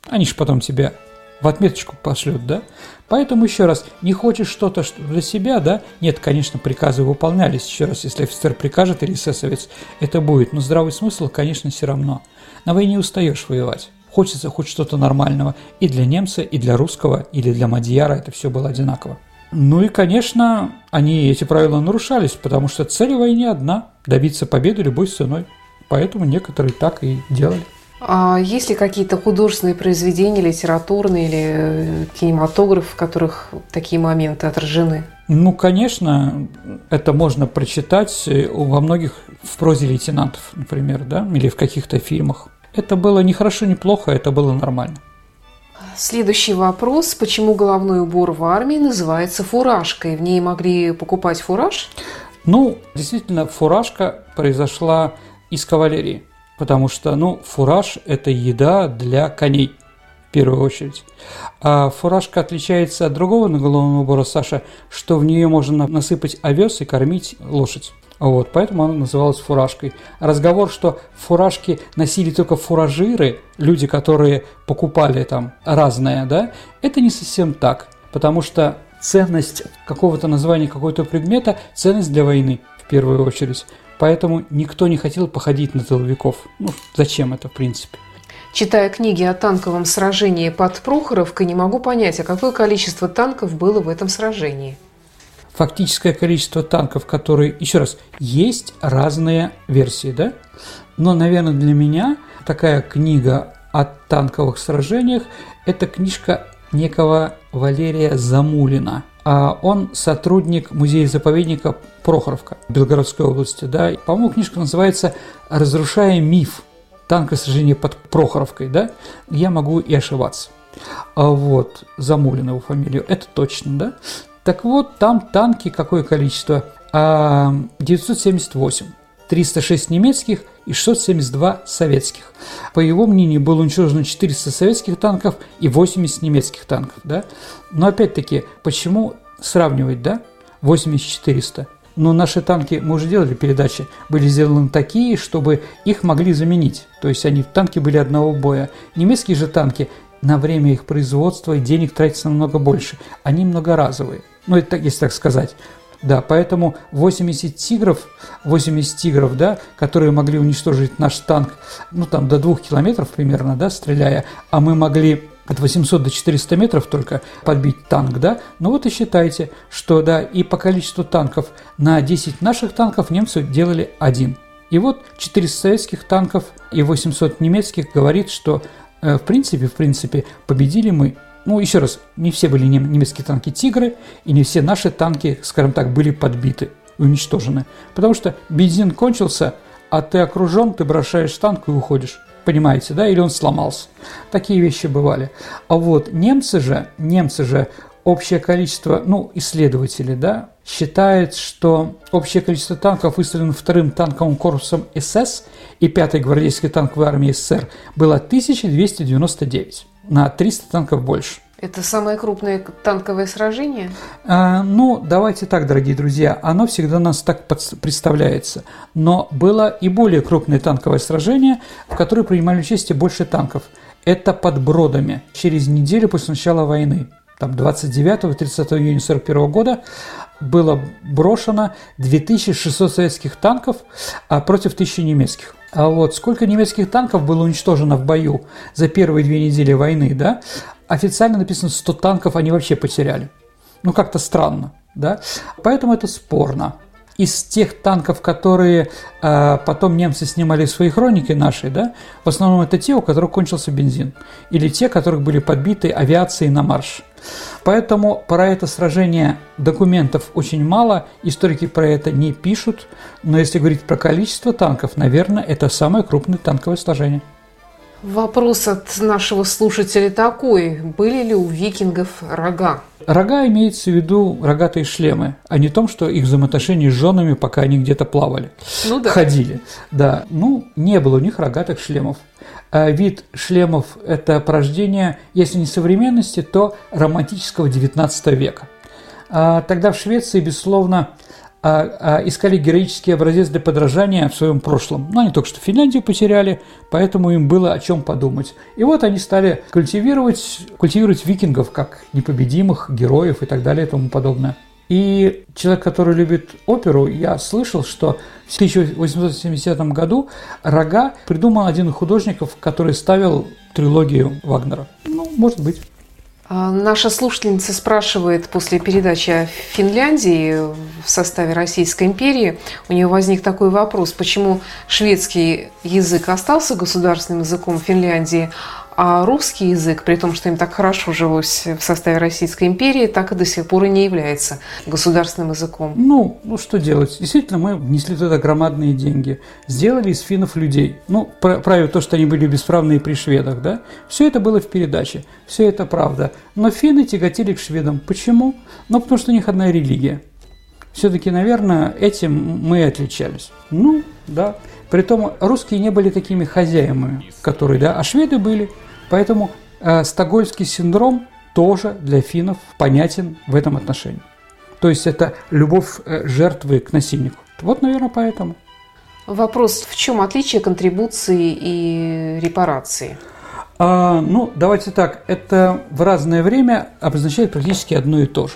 Они же потом тебя в отметочку пошлют, да? Поэтому еще раз, не хочешь что-то для себя, да? Нет, конечно, приказы выполнялись. Еще раз, если офицер прикажет или эсэсовец, это будет. Но здравый смысл, конечно, все равно. На войне устаешь воевать. Хочется хоть что-то нормального. И для немца, и для русского, или для мадьяра это все было одинаково. Ну и, конечно, они эти правила нарушались, потому что цель войны одна – добиться победы любой ценой. Поэтому некоторые так и делали. А есть ли какие-то художественные произведения, литературные или э, кинематограф, в которых такие моменты отражены? Ну, конечно, это можно прочитать во многих в прозе лейтенантов, например, да, или в каких-то фильмах. Это было не хорошо, не плохо, это было нормально. Следующий вопрос. Почему головной убор в армии называется фуражкой? В ней могли покупать фураж? Ну, действительно, фуражка произошла из кавалерии, потому что, ну, фураж – это еда для коней – первую очередь. А фуражка отличается от другого наголовного убора Саша, что в нее можно насыпать овес и кормить лошадь. Вот, поэтому она называлась фуражкой. Разговор, что фуражки носили только фуражиры, люди, которые покупали там разное, да, это не совсем так, потому что ценность какого-то названия какого-то предмета – ценность для войны в первую очередь. Поэтому никто не хотел походить на тыловиков. Ну, зачем это, в принципе? Читая книги о танковом сражении под Прохоровкой, не могу понять, а какое количество танков было в этом сражении. Фактическое количество танков, которые, еще раз, есть разные версии, да? Но, наверное, для меня такая книга о танковых сражениях – это книжка некого Валерия Замулина. А он сотрудник музея-заповедника Прохоровка Белгородской области. Да? По-моему, книжка называется «Разрушая миф танковое сражение под Прохоровкой, да, я могу и ошибаться. А вот, Замулин его фамилию, это точно, да. Так вот, там танки какое количество? 978. А, 306 немецких и 672 советских. По его мнению, было уничтожено 400 советских танков и 80 немецких танков. Да? Но опять-таки, почему сравнивать, да? 80-400. Но наши танки, мы уже делали передачи, были сделаны такие, чтобы их могли заменить. То есть они танки были одного боя. Немецкие же танки на время их производства и денег тратится намного больше. Они многоразовые. Ну, это, если так сказать. Да, поэтому 80 тигров, 80 тигров, да, которые могли уничтожить наш танк, ну, там, до двух километров примерно, да, стреляя, а мы могли от 800 до 400 метров только подбить танк, да? Ну вот и считайте, что, да, и по количеству танков на 10 наших танков немцы делали один. И вот 400 советских танков и 800 немецких говорит, что э, в принципе, в принципе, победили мы. Ну, еще раз, не все были немецкие танки «Тигры», и не все наши танки, скажем так, были подбиты, уничтожены. Потому что бензин кончился, а ты окружен, ты бросаешь танк и уходишь понимаете, да, или он сломался. Такие вещи бывали. А вот немцы же, немцы же общее количество, ну, исследователи, да, считают, что общее количество танков, выставленных вторым танковым корпусом СС и пятой гвардейской танковой армии СССР, было 1299, на 300 танков больше. Это самое крупное танковое сражение? А, ну, давайте так, дорогие друзья, оно всегда нас так представляется. Но было и более крупное танковое сражение, в которое принимали участие больше танков. Это под Бродами, через неделю после начала войны. Там 29-30 июня 1941 года было брошено 2600 советских танков а против 1000 немецких. А вот сколько немецких танков было уничтожено в бою за первые две недели войны, да? Официально написано 100 танков они вообще потеряли. Ну, как-то странно, да? Поэтому это спорно. Из тех танков, которые э, потом немцы снимали в свои хроники наши, да, в основном это те, у которых кончился бензин. Или те, которых были подбиты авиацией на марш. Поэтому про это сражение документов очень мало, историки про это не пишут, но если говорить про количество танков, наверное, это самое крупное танковое сражение. Вопрос от нашего слушателя такой. Были ли у викингов рога? Рога имеется в виду рогатые шлемы, а не том, что их взаимоотношения с женами, пока они где-то плавали, ну, да. ходили. Да, ну, не было у них рогатых шлемов. А вид шлемов – это порождение, если не современности, то романтического XIX века. А тогда в Швеции, безусловно, а, а, искали героический образец для подражания в своем прошлом. Но они только что Финляндию потеряли, поэтому им было о чем подумать. И вот они стали культивировать, культивировать викингов как непобедимых героев и так далее и тому подобное. И человек, который любит оперу, я слышал, что в 1870 году Рога придумал один из художников, который ставил трилогию Вагнера. Ну, может быть. А, наша слушательница спрашивает после передачи о Финляндии в составе Российской империи, у нее возник такой вопрос, почему шведский язык остался государственным языком Финляндии, А русский язык, при том, что им так хорошо жилось в составе Российской империи, так и до сих пор и не является государственным языком. Ну, ну что делать? Действительно, мы внесли туда громадные деньги. Сделали из финнов людей. Ну, правильно то, что они были бесправные при шведах, да? Все это было в передаче. Все это правда. Но финны тяготели к шведам. Почему? Ну, потому что у них одна религия. Все-таки, наверное, этим мы и отличались. Ну, да. Притом русские не были такими хозяевами, которые, да, а шведы были. Поэтому э, стокгольмский синдром тоже для финнов понятен в этом отношении. То есть это любовь э, жертвы к насильнику. Вот, наверное, поэтому. Вопрос, в чем отличие контрибуции и репарации? А, ну, давайте так, это в разное время обозначает практически одно и то же.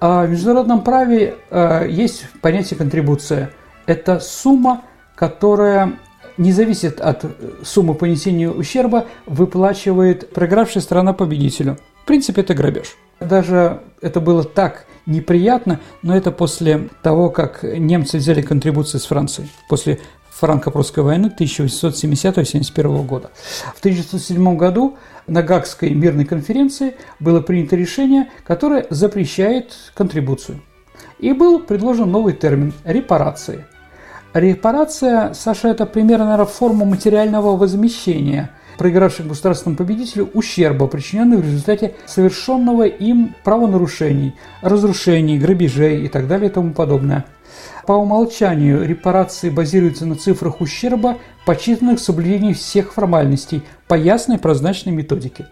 А в международном праве а, есть понятие контрибуция. Это сумма, которая не зависит от суммы понесения ущерба, выплачивает проигравшая страна победителю. В принципе, это грабеж. Даже это было так неприятно, но это после того, как немцы взяли контрибуции с Франции, после франко-прусской войны 1870-71 года. В 1907 году на Гагской мирной конференции было принято решение, которое запрещает контрибуцию. И был предложен новый термин – репарации – Репарация, Саша, это примерно, наверное, форма материального возмещения проигравших государственному победителю ущерба, причиненного в результате совершенного им правонарушений, разрушений, грабежей и так далее и тому подобное. По умолчанию репарации базируются на цифрах ущерба, подсчитанных в соблюдении всех формальностей по ясной прозрачной методике.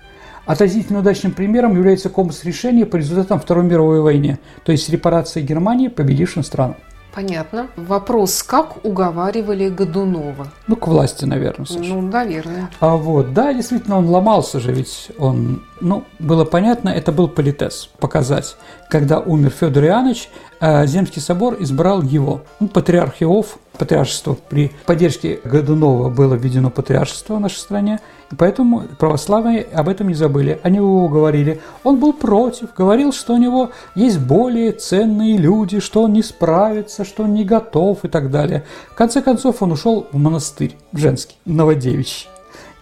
Относительно удачным примером является компас решения по результатам Второй мировой войны, то есть репарации Германии победившим странам. Понятно. Вопрос, как уговаривали Годунова? Ну, к власти, наверное. Саша. Ну, наверное. А вот, да, действительно, он ломался же, ведь он, ну, было понятно, это был политез, показать. Когда умер Федор Иоаннович, э, Земский собор избрал его. Ну, патриарх Иов, патриаршество при поддержке Годунова было введено патриаршество в нашей стране, поэтому православные об этом не забыли. Они его говорили. Он был против, говорил, что у него есть более ценные люди, что он не справится, что он не готов и так далее. В конце концов, он ушел в монастырь женский, Новодевичий.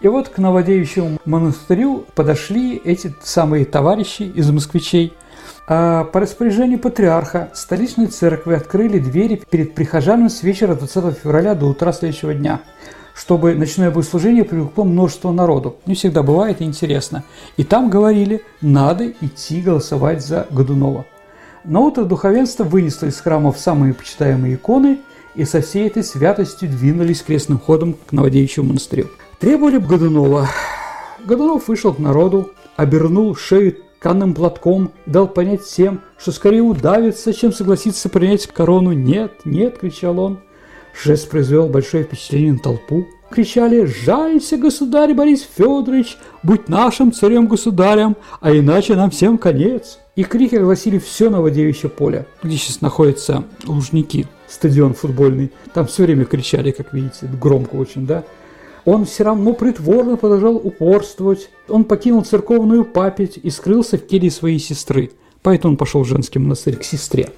И вот к Новодевичьему монастырю подошли эти самые товарищи из москвичей. А по распоряжению патриарха столичной церкви открыли двери перед прихожанами с вечера 20 февраля до утра следующего дня – чтобы ночное богослужение привлекло множество народу. Не всегда бывает интересно. И там говорили, надо идти голосовать за Годунова. На утро духовенство вынесло из храмов самые почитаемые иконы и со всей этой святостью двинулись крестным ходом к Новодевичьему монастырю. Требовали Годунова. Годунов вышел к народу, обернул шею тканым платком дал понять всем, что скорее удавится, чем согласится принять корону. «Нет, нет!» – кричал он. Жест произвел большое впечатление на толпу. Кричали «Жалься, государь Борис Федорович, будь нашим царем-государем, а иначе нам всем конец!» И крики огласили все Новодевичье поле, где сейчас находятся Лужники, стадион футбольный. Там все время кричали, как видите, громко очень, да? Он все равно притворно продолжал упорствовать. Он покинул церковную папять и скрылся в келье своей сестры. Поэтому он пошел в женский монастырь к сестре.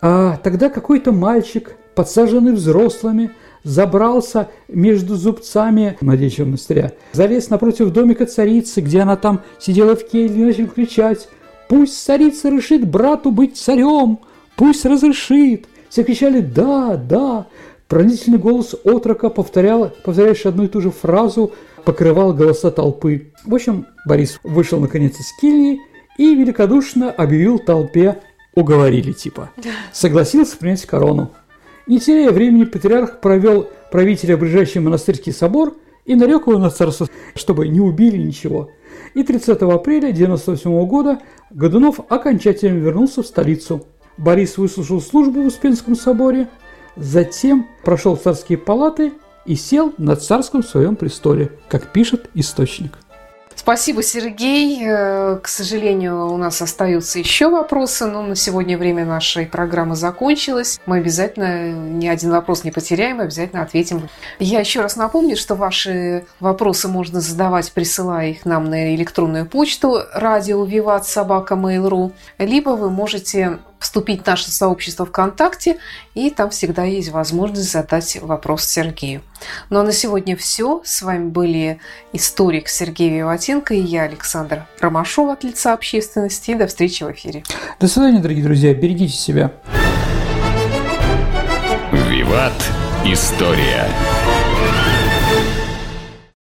А тогда какой-то мальчик подсаженный взрослыми, забрался между зубцами Надеющего монастыря, залез напротив домика царицы, где она там сидела в келье и начал кричать «Пусть царица решит брату быть царем! Пусть разрешит!» Все кричали «Да, да!» Пронзительный голос отрока повторял, повторяющий одну и ту же фразу, покрывал голоса толпы. В общем, Борис вышел наконец из кельи и великодушно объявил толпе «Уговорили типа». Согласился принять корону. Не теряя времени, патриарх провел правителя в ближайший монастырский собор и нарек его на царство, чтобы не убили ничего. И 30 апреля 1998 года Годунов окончательно вернулся в столицу. Борис выслушал службу в Успенском соборе, затем прошел в царские палаты и сел на царском своем престоле, как пишет источник. Спасибо, Сергей. Э, к сожалению, у нас остаются еще вопросы, но на сегодня время нашей программы закончилось. Мы обязательно ни один вопрос не потеряем, обязательно ответим. Я еще раз напомню, что ваши вопросы можно задавать, присылая их нам на электронную почту радио Виват Собака Mail.ru, либо вы можете вступить в наше сообщество ВКонтакте, и там всегда есть возможность задать вопрос Сергею. Ну а на сегодня все. С вами были историк Сергей Виватенко и я, Александр Ромашов от лица общественности. И до встречи в эфире. До свидания, дорогие друзья. Берегите себя. Виват. История.